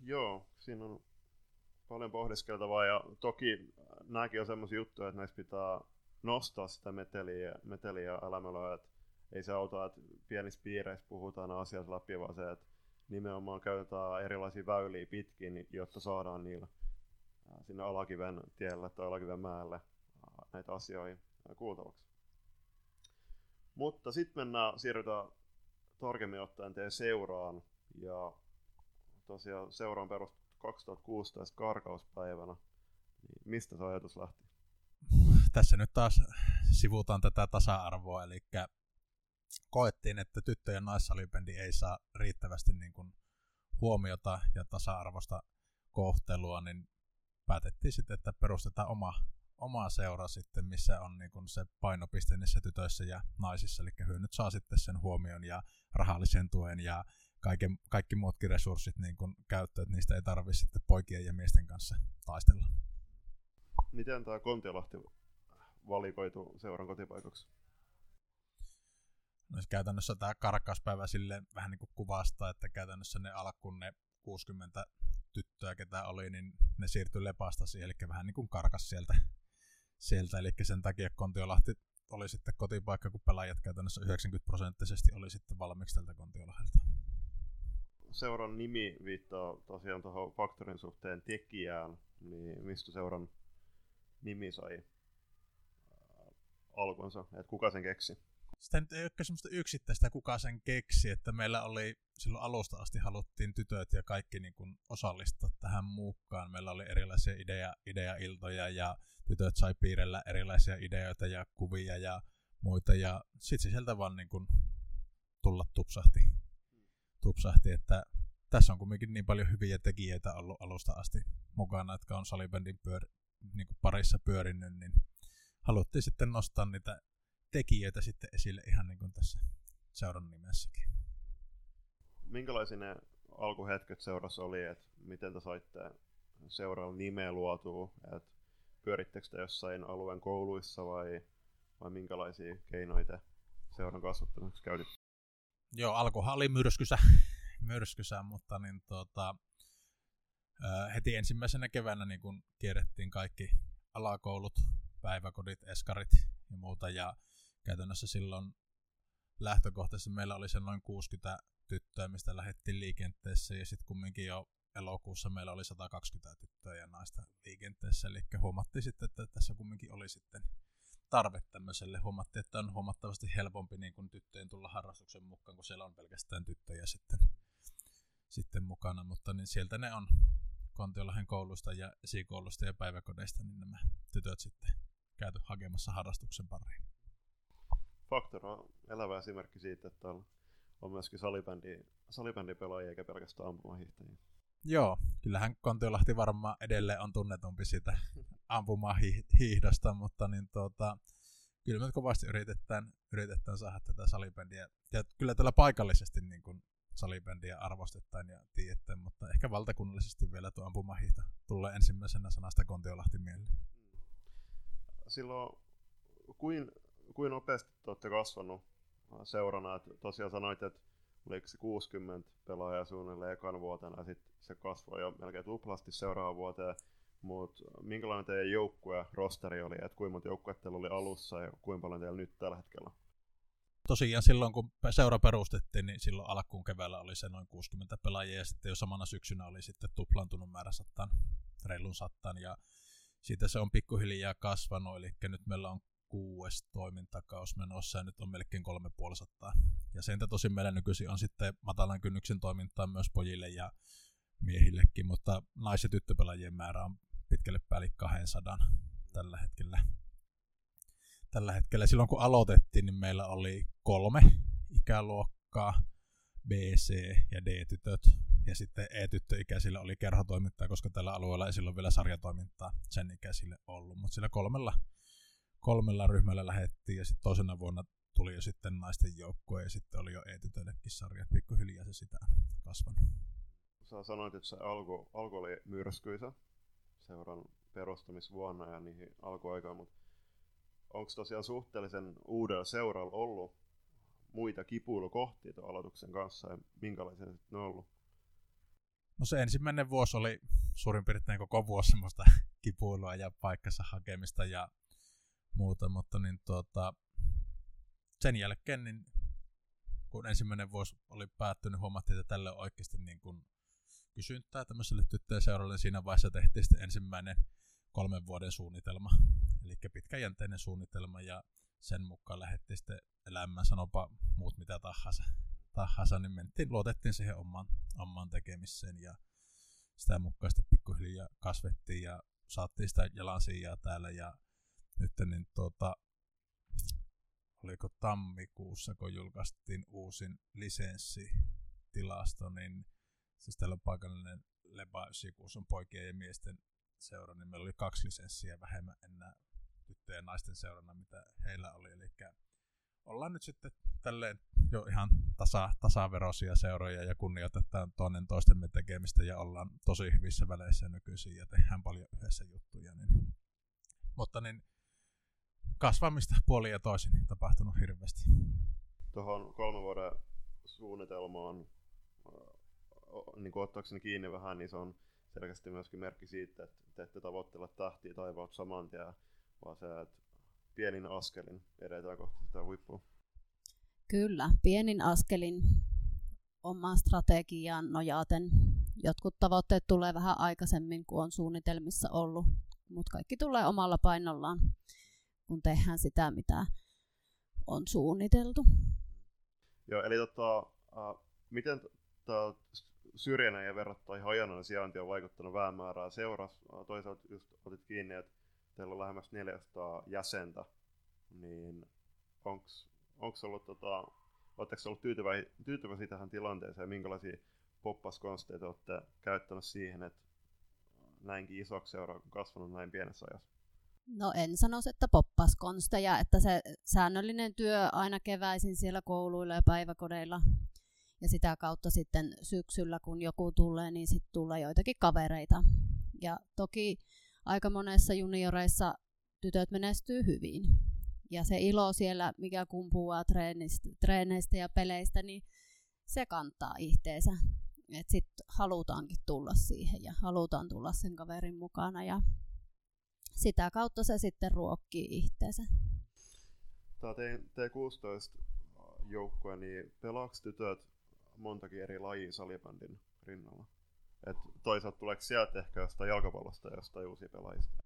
Joo, siinä on paljon pohdiskeltavaa ja toki nämäkin on semmoisia juttuja, että näistä pitää nostaa sitä meteliä, meteliä älämölöä, että ei se auta, että pienissä piireissä puhutaan asiat läpi, vaan se, että nimenomaan käytetään erilaisia väyliä pitkin, jotta saadaan niillä sinne Alakiven tielle tai Alakiven mäelle näitä asioita kuultavaksi. Mutta sitten mennään, siirrytään tarkemmin ottaen teidän seuraan. Ja tosiaan seuraan perustettu 2016 karkauspäivänä. Niin mistä se ajatus lähti? Tässä nyt taas sivutaan tätä tasa-arvoa, eli koettiin, että tyttö- ja naissalibendi ei saa riittävästi niin kuin huomiota ja tasa-arvosta kohtelua, niin päätettiin sitten, että perustetaan oma, oma seura sitten, missä on niin kuin se painopiste niissä tytöissä ja naisissa, eli hyönyt saa sitten sen huomion ja rahallisen tuen ja kaiken, kaikki muutkin resurssit niin kuin käyttöön, että niistä ei tarvitse sitten poikien ja miesten kanssa taistella. Miten tämä Kontiolahti valikoitu seuran kotipaikaksi? No, käytännössä tämä karkkauspäivä sille vähän niin kuin kuvastaa, että käytännössä ne alkuun ne 60 tyttöä, ketä oli, niin ne siirtyi Lepasta siihen, eli vähän niin kuin karkas sieltä. sieltä. Eli sen takia Kontiolahti oli sitten kotipaikka, kun pelaajat käytännössä 90 prosenttisesti oli sitten valmiiksi tältä Kontiolahdelta. Seuran nimi viittaa tosiaan tuohon faktorin suhteen tekijään, niin mistä seuran nimi sai alkunsa, että kuka sen keksi? Sitä nyt ei ole semmoista yksittäistä, kuka sen keksi, että meillä oli silloin alusta asti haluttiin tytöt ja kaikki niin kuin osallistua tähän mukaan. Meillä oli erilaisia idea, ideailtoja ja tytöt sai piirrellä erilaisia ideoita ja kuvia ja muita ja sitten se sieltä vaan niin kuin tulla tupsahti, tupsahti, että tässä on kuitenkin niin paljon hyviä tekijöitä ollut alusta asti mukana, jotka on salibändin pyör, niin kuin parissa pyörinyt, niin haluttiin sitten nostaa niitä tekijöitä sitten esille ihan niin kuin tässä seuran nimessäkin. Minkälaisia ne alkuhetket seurassa oli, että miten te saitte seuran nimeä luotua, että pyörittekö te jossain alueen kouluissa vai, vai minkälaisia keinoja seuran kasvattamiseksi käytit? Joo, alkuhan oli myrskysä, myrskysä mutta niin tuota, heti ensimmäisenä keväänä niin kun kierrettiin kaikki alakoulut, päiväkodit, eskarit ja muuta, ja käytännössä silloin lähtökohtaisesti meillä oli se noin 60 tyttöä, mistä lähdettiin liikenteessä ja sitten kumminkin jo elokuussa meillä oli 120 tyttöä ja naista liikenteessä, eli huomattiin sitten, että tässä kumminkin oli sitten tarve tämmöiselle. Huomattiin, että on huomattavasti helpompi niin kuin tyttöjen tulla harrastuksen mukaan, kun siellä on pelkästään tyttöjä sitten, sitten mukana, mutta niin sieltä ne on Kontiolahden koulusta ja esikoulusta ja päiväkodeista, niin nämä tytöt sitten käyty hakemassa harrastuksen pariin. Faktor on elävä esimerkki siitä, että on, on myöskin salibändi, salibändipelaajia eikä pelkästään ampumahiihtäjiä. Joo, kyllähän Kontiolahti varmaan edelleen on tunnetumpi sitä ampumahiihdosta, mutta niin tuota, kyllä me kovasti yritetään, yritetään saada tätä salibändiä. Ja kyllä tällä paikallisesti niin kuin salibändiä arvostetaan ja tiedetään, mutta ehkä valtakunnallisesti vielä tuo ampumahiihto tulee ensimmäisenä sanasta Kontiolahti mieleen. Silloin kuin kuinka nopeasti te olette kasvanut seurana? Että tosiaan sanoit, että oliko se 60 pelaajaa suunnilleen ekan vuotena, ja sitten se kasvoi jo melkein tuplasti seuraavaan vuoteen. Mutta minkälainen teidän joukkue rosteri oli, että kuinka monta joukkuetta oli alussa ja kuinka paljon teillä nyt tällä hetkellä? Tosiaan silloin, kun seura perustettiin, niin silloin alkuun keväällä oli se noin 60 pelaajia, ja sitten jo samana syksynä oli sitten tuplantunut määrä sattaan, reilun sattaan, ja siitä se on pikkuhiljaa kasvanut, eli nyt meillä on kuudes toimintakaus menossa ja nyt on melkein kolme puolisataa. Ja sen tosi meillä nykyisin on sitten matalan kynnyksen toimintaa myös pojille ja miehillekin, mutta nais- ja tyttöpelaajien määrä on pitkälle päälle 200 tällä hetkellä. Tällä hetkellä silloin kun aloitettiin, niin meillä oli kolme ikäluokkaa, B, C ja D-tytöt. Ja sitten E-tyttöikäisillä oli kerhotoimintaa, koska tällä alueella ei silloin vielä sarjatoimintaa sen ikäisille ollut. Mutta sillä kolmella, kolmella ryhmällä lähettiin ja sitten toisena vuonna tuli jo sitten naisten joukkue ja sitten oli jo E-tytöillekin sarjat. Pikkuhiljaa se sitä kasvanut. Sä sanoit, että se alku, alku oli myrskyisä seuran perustamisvuonna ja niihin alkuaikaan, mutta onko tosiaan suhteellisen uudella seuralla ollut muita kipuilukohtia tuon aloituksen kanssa ja minkälaisia ne on ollut? No se ensimmäinen vuosi oli suurin piirtein koko vuosi semmoista kipuilua ja paikkansa hakemista ja muuta, mutta niin tuota, sen jälkeen niin kun ensimmäinen vuosi oli päättynyt, huomattiin, että tälle on oikeasti niin kuin kysyntää tämmöiselle tyttöjen seuralle. Siinä vaiheessa tehtiin sitten ensimmäinen kolmen vuoden suunnitelma, eli pitkäjänteinen suunnitelma, ja sen mukaan lähdettiin sitten elämään, sanopa muut mitä tahansa, tahansa niin mentiin, luotettiin siihen omaan, omaan tekemiseen, ja sitä mukaan sitten pikkuhiljaa kasvettiin, ja saatiin sitä jalansijaa täällä, ja nyt niin tuota, oliko tammikuussa, kun julkaistiin uusin lisenssitilasto, niin siis täällä on paikallinen Leba 96 on poikien ja miesten seura, niin meillä oli kaksi lisenssiä vähemmän enää tyttöjen ja naisten seurana, mitä heillä oli. Eli ollaan nyt sitten tälleen jo ihan tasa, tasaveroisia seuroja ja kunnioitetaan toinen toistemme tekemistä ja ollaan tosi hyvissä väleissä nykyisin ja tehdään paljon yhdessä juttuja. Niin. Mutta niin kasvamista puoli ja toisin tapahtunut hirveästi. Tuohon kolmen vuoden suunnitelmaan niin kuin ottaakseni kiinni vähän, niin se on selkeästi myöskin merkki siitä, että te ette tavoittele tahtia taivaalta saman tien, vaan se, että pienin askelin edetään kohti sitä huippua. Kyllä, pienin askelin omaan strategiaan nojaten. Jotkut tavoitteet tulee vähän aikaisemmin kuin on suunnitelmissa ollut, mutta kaikki tulee omalla painollaan, kun tehdään sitä, mitä on suunniteltu. Joo, eli tota, uh, miten tämä syrjänä ja verrattain hajanainen sijainti on vaikuttanut vähän määrää seuras. Toisaalta just otit kiinni, että teillä on lähemmäs 400 jäsentä, niin onko ollut tota, Oletteko ollut tyytyväisiä, tyytyväisiä tähän tilanteeseen minkälaisia poppaskonsteja olette käyttänyt siihen, että näinkin isoksi seura on kasvanut näin pienessä ajassa? No en sanoisi, että poppaskonsteja, että se säännöllinen työ aina keväisin siellä kouluilla ja päiväkodeilla ja sitä kautta sitten syksyllä, kun joku tulee, niin sitten tulee joitakin kavereita. Ja toki aika monessa junioreissa tytöt menestyy hyvin. Ja se ilo siellä, mikä kumpuaa treenistä, treeneistä ja peleistä, niin se kantaa ihteensä. Että sitten halutaankin tulla siihen ja halutaan tulla sen kaverin mukana ja sitä kautta se sitten ruokkii ihteensä. Tämä T16 joukkue, niin pelaako tytöt montakin eri lajia salibändin rinnalla. Et toisaalta tuleeko sieltä ehkä jostain jalkapallosta ja jostain uusia pelaajista?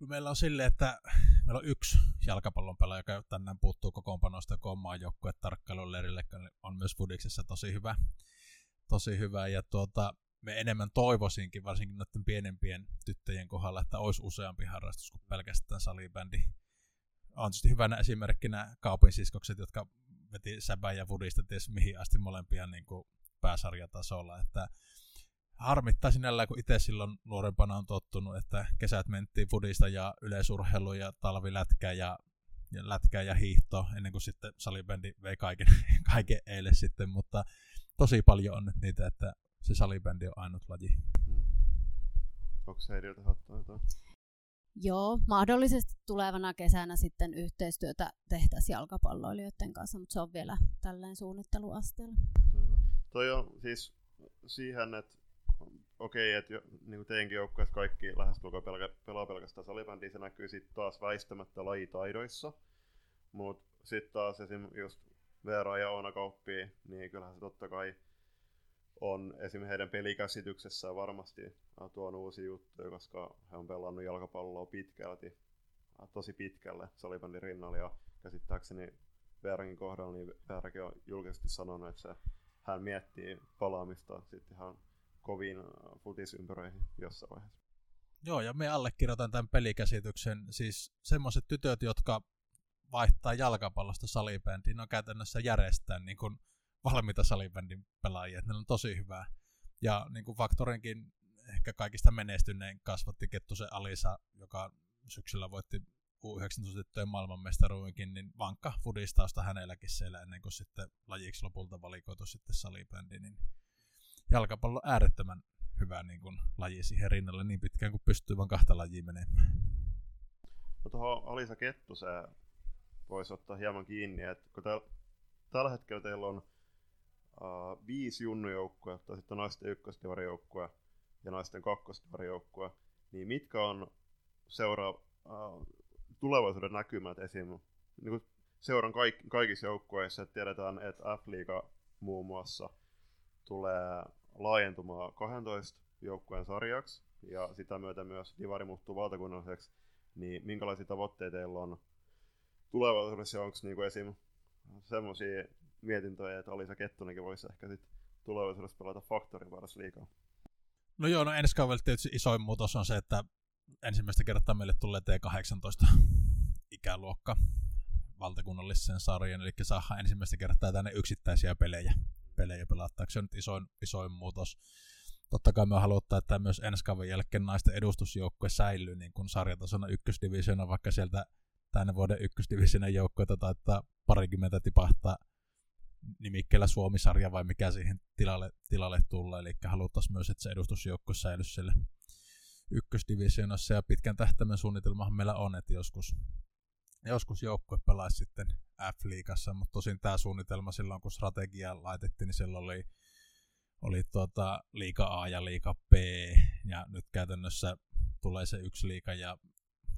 No meillä on silleen, että meillä on yksi jalkapallon pelaaja, joka tänään puuttuu kokoonpanosta joukkueen tarkkailun lerille, on myös Fudiksessa tosi hyvä. Tosi hyvä ja tuota, me enemmän toivoisinkin, varsinkin noiden pienempien tyttöjen kohdalla, että olisi useampi harrastus kuin pelkästään salibändi. On tietysti hyvänä esimerkkinä kaupinsiskokset, jotka veti säbä ja Vudista ties mihin asti molempia niin kuin pääsarjatasolla, että harmittaa sinällä, kun itse silloin nuorempana on tottunut, että kesät mentiin Fudista ja yleisurheilu ja talvilätkä ja, ja lätkä ja hiihto, ennen kuin sitten salibändi vei kaiken, kaiken eilen sitten, mutta tosi paljon on nyt niitä, että se salibändi on ainut laji. Hmm. Onko se Heiriltä hattua jotain? Joo, mahdollisesti tulevana kesänä sitten yhteistyötä tehtäisiin jalkapalloilijoiden kanssa, mutta se on vielä tälleen suunnitteluasteella. Toi on siis siihen, että okei, että niin teidänkin joukkueessa kaikki lähestulkoon pelkä, pelaa pelkästään salibändiä, se näkyy sitten taas väistämättä lajitaidoissa. Mutta sitten taas esim. just Veera ja Oona Kauppi, niin kyllähän se totta kai on esim. heidän pelikäsityksessään varmasti tuon uusi juttu, koska he on pelannut jalkapalloa pitkälti, tosi pitkälle salibändin rinnalla ja käsittääkseni Veerankin kohdalla, niin Veerakin on julkisesti sanonut, että se, hän miettii palaamista sitten ihan koviin futisympyröihin jossain vaiheessa. Joo, ja me allekirjoitan tämän pelikäsityksen. Siis semmoiset tytöt, jotka vaihtaa jalkapallosta salibändiin, on käytännössä järjestää niin kuin valmiita salibändin pelaajia. Että ne on tosi hyvää. Ja niin kuin Faktorinkin ehkä kaikista menestynein kasvatti Kettusen Alisa, joka syksyllä voitti U19-tyttöjen maailmanmestaruudenkin, niin vankka fudistausta hänelläkin siellä ennen kuin sitten lajiksi lopulta valikoitu sitten salibändi, niin jalkapallo on äärettömän hyvä niin kuin, laji siihen rinnalle niin pitkään kuin pystyy vaan kahta lajia menemään. No tuohon Alisa Kettuseen voisi ottaa hieman kiinni, että kun täl, tällä hetkellä teillä on uh, viisi junnujoukkoa, tai sitten naisten ykkösdivarijoukkue ja naisten kakkosdivarijoukkue, niin mitkä on seura, uh, tulevaisuuden näkymät esim. Niin seuran kaik, kaikissa joukkueissa, että tiedetään, että F-liiga muun muassa tulee laajentumaan 12 joukkueen sarjaksi, ja sitä myötä myös divari muuttuu valtakunnalliseksi, niin minkälaisia tavoitteita teillä on tulevaisuudessa, onko niinku esim. semmoisia mietintöjä, että Alisa Kettunenkin voisi ehkä sit tulevaisuudessa pelata Faktorin varassa liikaa? No joo, no ensi kaudella tietysti isoin muutos on se, että ensimmäistä kertaa meille tulee T18 ikäluokka valtakunnallisen sarjan, eli saadaan ensimmäistä kertaa tänne yksittäisiä pelejä, pelejä pelattaaksi. Se on nyt isoin, isoin muutos. Totta kai me halutaan, että myös ensi kauden jälkeen naisten edustusjoukkue säilyy niin kuin sarjatasona ykkösdivisiona, vaikka sieltä tänne vuoden ykkösdivisionen joukkoita taittaa parikymmentä tipahtaa nimikkeellä Suomisarja vai mikä siihen tilalle, tilalle tulla. Eli haluttaisiin myös, että se edustusjoukko säilyisi siellä ykkösdivisioonassa. Ja pitkän tähtäimen suunnitelmahan meillä on, että joskus, joskus joukkue pelaisi sitten F-liigassa, mutta tosin tämä suunnitelma silloin, kun strategia laitettiin, niin silloin oli, oli tuota, liika A ja liika B, ja nyt käytännössä tulee se yksi liika ja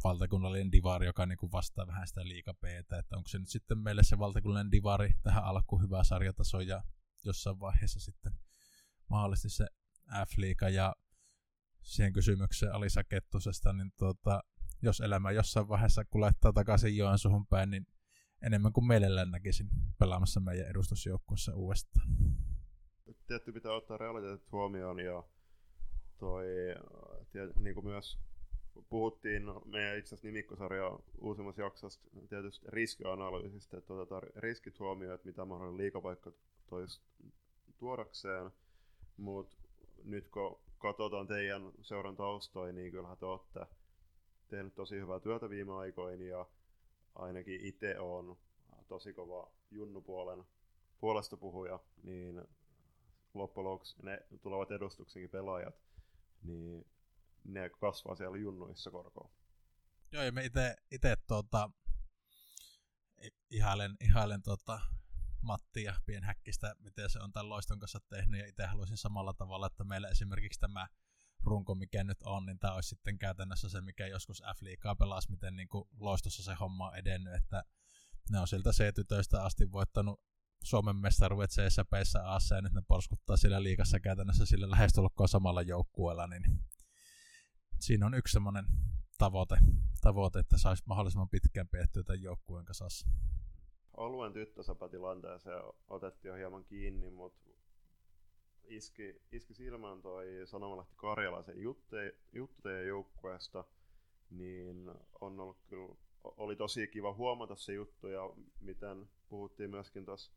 valtakunnallinen divari, joka niin kuin vastaa vähän sitä liika b että onko se nyt sitten meille se valtakunnallinen divari tähän alkuun hyvä sarjataso ja jossain vaiheessa sitten mahdollisesti se F-liiga ja siihen kysymykseen Alisa Kettusesta, niin tuota, jos elämä jossain vaiheessa kun laittaa takaisin Joensuuhun päin, niin enemmän kuin mielellään näkisin pelaamassa meidän edustusjoukkueessa uudestaan. Tietty pitää ottaa realiteetit huomioon ja toi, tiet, niin kuin myös puhuttiin no, meidän itse asiassa nimikkosarja uusimmassa jaksossa tietysti riskianalyysistä, että otetaan riskit huomioon, että mitä mahdollinen liikapaikka toisi tuodakseen, mutta nyt kun katsotaan teidän seuran taustoja, niin kyllähän te olette tehnyt tosi hyvää työtä viime aikoina ja ainakin itse on tosi kova junnupuolen puolesta puhuja, niin loppujen lopuksi ne tulevat edustuksenkin pelaajat, niin ne kasvaa siellä junnuissa korkoa. Joo, ja me itse tuota, ihailen, ihailen tuota, Mattia pienhäkkistä, miten se on tämän loiston kanssa tehnyt, ja itse haluaisin samalla tavalla, että meillä esimerkiksi tämä runko, mikä nyt on, niin tämä olisi sitten käytännössä se, mikä joskus F-liikaa pelasi, miten niin kuin loistossa se homma on edennyt, että ne on siltä C-tytöistä asti voittanut Suomen mestaruudet CSPissä Aassa ja nyt ne porskuttaa sillä liikassa käytännössä sillä lähestulkoon samalla joukkueella, niin siinä on yksi semmoinen tavoite, tavoite, että saisi mahdollisimman pitkään piettyä tämän joukkueen kasassa. Alueen tyttösäpätilanteeseen otettiin jo hieman kiinni, mutta iski, iski silmään toi Sanomalehti Karjalaisen teidän joukkueesta, niin on ollut kyllä, oli tosi kiva huomata se juttu ja miten puhuttiin myöskin tuossa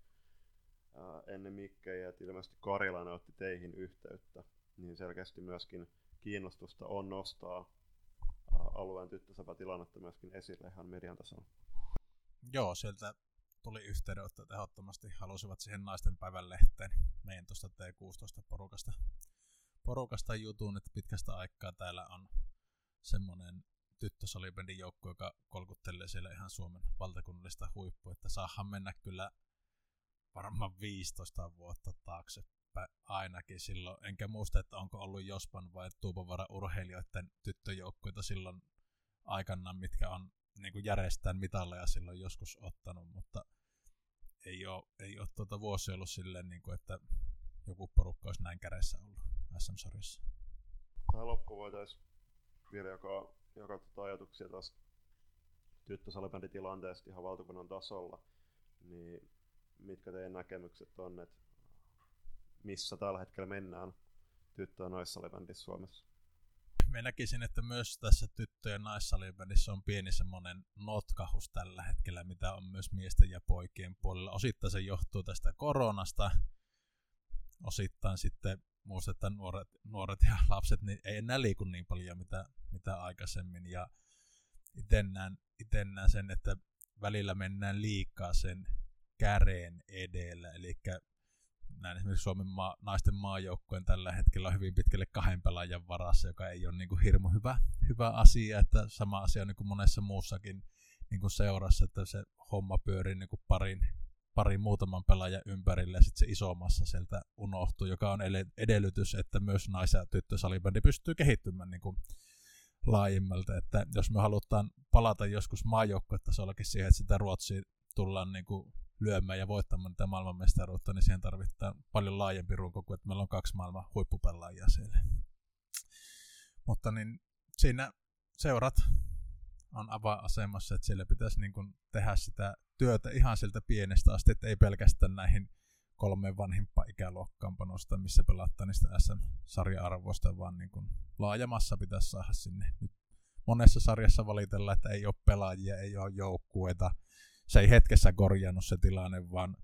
ennen Mikkejä, että ilmeisesti Karjalainen otti teihin yhteyttä, niin selkeästi myöskin kiinnostusta on nostaa alueen tyttösäpätilannetta myöskin esille ihan median tasolla. Joo, sieltä tuli yhteydenotto, että ehdottomasti halusivat siihen naisten päivän lehteen meidän tuosta T16 porukasta, porukasta jutun, että pitkästä aikaa täällä on semmoinen tyttösalibändin joukko, joka kolkuttelee siellä ihan Suomen valtakunnallista huippua, että saahan mennä kyllä varmaan 15 vuotta taaksepäin ainakin silloin. Enkä muista, että onko ollut Jospan vai Tuupavara urheilijoiden tyttöjoukkoita silloin aikanaan, mitkä on niin kuin järjestään mitalleja silloin joskus ottanut, mutta ei ole, ei ole tuota vuosi ollut silleen, niin kuin, että joku porukka olisi näin kädessä ollut SM-sarjassa. Tähän loppuun voitaisiin vielä joka, joka tota ajatuksia taas tyttösalibänditilanteesta ihan valtakunnan tasolla, niin mitkä teidän näkemykset on, että missä tällä hetkellä mennään tyttö- ja naissalibändissä Suomessa? Me näkisin, että myös tässä tyttö- ja naissalibändissä on pieni semmoinen notkahus tällä hetkellä, mitä on myös miesten ja poikien puolella. Osittain se johtuu tästä koronasta, osittain sitten muista, että nuoret, nuoret ja lapset niin ei enää liiku niin paljon mitä, mitä aikaisemmin. Ja itse näen, ite näen sen, että välillä mennään liikaa sen käreen edellä. Eli näin esimerkiksi Suomen maa, naisten maajoukkojen tällä hetkellä on hyvin pitkälle kahden pelaajan varassa, joka ei ole niin kuin hirmu hyvä, hyvä asia. Että sama asia on niin kuin monessa muussakin niin kuin seurassa, että se homma pyörii niin kuin parin, pari muutaman pelaajan ympärille ja sitten se iso massa sieltä unohtuu, joka on edellytys, että myös nais- ja tyttösalibändi pystyy kehittymään niin kuin laajimmalta. Että jos me halutaan palata joskus maajoukkuetasollakin siihen, että sitä Ruotsia tullaan niin kuin lyömään ja voittamaan tätä maailmanmestaruutta, niin siihen tarvitaan paljon laajempi runko kuin, että meillä on kaksi maailman huippupelaajia siellä. Mutta niin siinä seurat on avainasemassa, että siellä pitäisi niin kuin tehdä sitä työtä ihan sieltä pienestä asti, että ei pelkästään näihin kolmeen vanhimpaan ikäluokkaan panosta, missä pelataan niistä SM-sarja-arvoista, vaan niin kuin laajamassa pitäisi saada sinne. Nyt monessa sarjassa valitella, että ei ole pelaajia, ei ole joukkueita. Se ei hetkessä korjannut se tilanne, vaan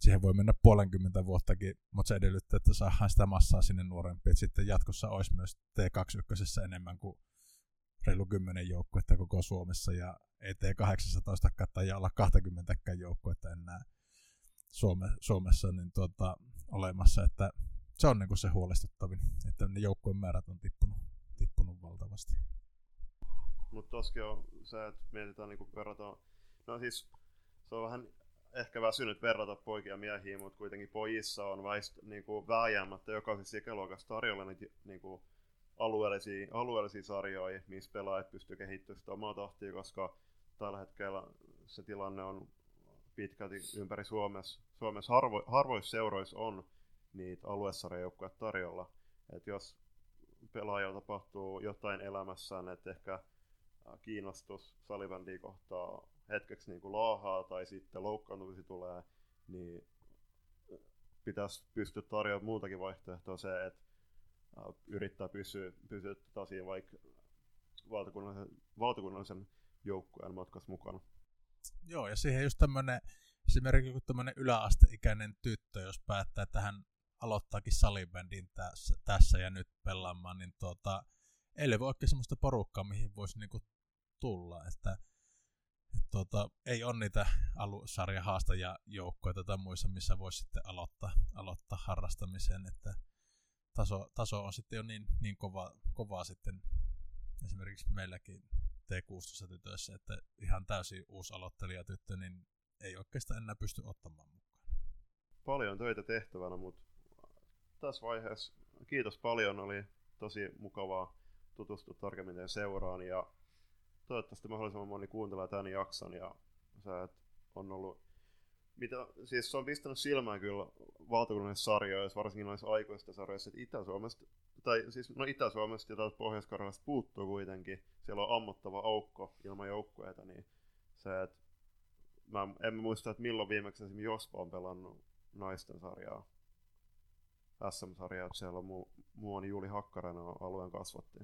siihen voi mennä puolenkymmentä vuottakin, mutta se edellyttää, että saadaan sitä massaa sinne nuorempiin. Sitten jatkossa olisi myös T21 enemmän kuin reilu 10 joukkuetta koko Suomessa ja ei tee 18 tai olla 20 joukkuetta enää Suome, Suomessa niin tuota, olemassa, että se on niin kuin se huolestuttavin, että ne joukkueen määrät on tippunut, tippunut valtavasti. Mutta toskin on se, että mietitään niin verrata, no siis se on vähän ehkä väsynyt verrata poikia miehiä, mutta kuitenkin pojissa on väist, niin kuin vääjäämättä jokaisessa ikäluokassa tarjolla niitä niin kuin alueellisia, alueellisia sarjoja, missä pelaajat pystyy kehittämään sitä omaa tahtia, koska tällä hetkellä se tilanne on pitkälti ympäri Suomessa. Suomessa harvo, harvoissa seuroissa on niitä aluesarjajoukkoja tarjolla. Et jos pelaajalla tapahtuu jotain elämässään, että ehkä kiinnostus salibändiä kohtaa hetkeksi niin kuin laahaa tai sitten loukkaantumisi tulee, niin pitäisi pystyä tarjoamaan muutakin vaihtoehtoa se, että yrittää pysyä, pysyä tosiaan vaikka valtakunnallisen, valtakunnallisen joukkueen matkassa mukana. Joo, ja siihen just tämmöinen, esimerkiksi kun tämmöinen yläasteikäinen tyttö, jos päättää tähän aloittaakin salibändin tässä, tässä ja nyt pelaamaan, niin tuota, ei ole oikein semmoista porukkaa, mihin voisi niinku tulla, että et tuota, ei ole niitä alusarjahaastajia joukkoja tai muissa, missä voisi sitten aloittaa, aloittaa harrastamisen, että taso, taso on sitten jo niin, niin kova, kovaa sitten esimerkiksi meilläkin T16-tytöissä, että ihan täysin uusi aloittelijatyttö, niin ei oikeastaan enää pysty ottamaan mukaan. Paljon töitä tehtävänä, mutta tässä vaiheessa kiitos paljon, oli tosi mukavaa tutustua tarkemmin teidän seuraan ja toivottavasti mahdollisimman moni kuuntelee tämän jakson ja sä on ollut mitä, siis se on pistänyt silmään kyllä valtakunnallisissa sarjoissa, varsinkin noissa aikuisissa sarjoissa, että Itä-Suomesta, tai siis no Itä-Suomesta ja täältä pohjois puuttuu kuitenkin, siellä on ammottava aukko ilman joukkueita, niin se, että mä en muista, että milloin viimeksi esimerkiksi Jospa on pelannut naisten sarjaa, SM-sarjaa, että siellä on muu, muu on Juuli Hakkarainen alueen kasvatti.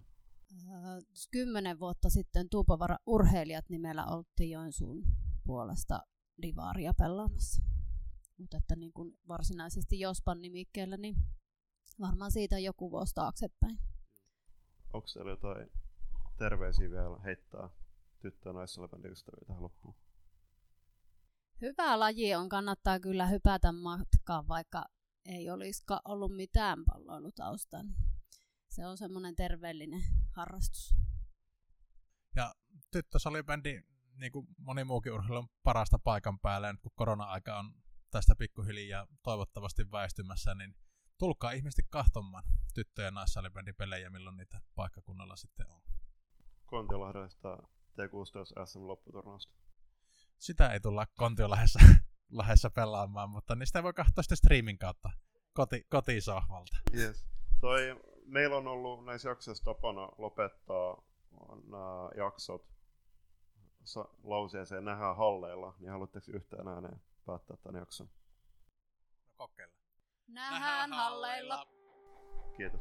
Kymmenen vuotta sitten Tuupovara urheilijat nimellä oltiin Joensuun puolesta divaaria pelaamassa. Mutta että niin kuin varsinaisesti Jospan nimikkeellä, niin varmaan siitä joku vuosi taaksepäin. Onko teillä jotain terveisiä vielä heittää tyttö- ja naissalibändin ystäviä tähän loppuun? Hyvä laji on, kannattaa kyllä hypätä matkaan, vaikka ei olisikaan ollut mitään palloilutausta. Niin se on semmoinen terveellinen harrastus. Ja tyttösalibändi, niin kuin moni muukin urheilu, on parasta paikan päällä. nyt kun korona-aika on tästä pikkuhiljaa toivottavasti väistymässä, niin tulkaa ihmiset kahtomaan tyttö- ja naissalibändipelejä, milloin niitä paikkakunnalla sitten on. Kontiolahdesta T16 SM lopputurnausta. Sitä ei tulla Kontiolahessa Lahessa pelaamaan, mutta niistä voi katsoa sitten streamin kautta koti, kotisohvalta. Yes. Toi, meillä on ollut näissä jaksoissa tapana lopettaa nämä jaksot lauseeseen nähdään halleilla, niin haluatteko yhteen ääneen päättää tämän jakson? No kokeilla. Nähdään halleilla. Kiitos.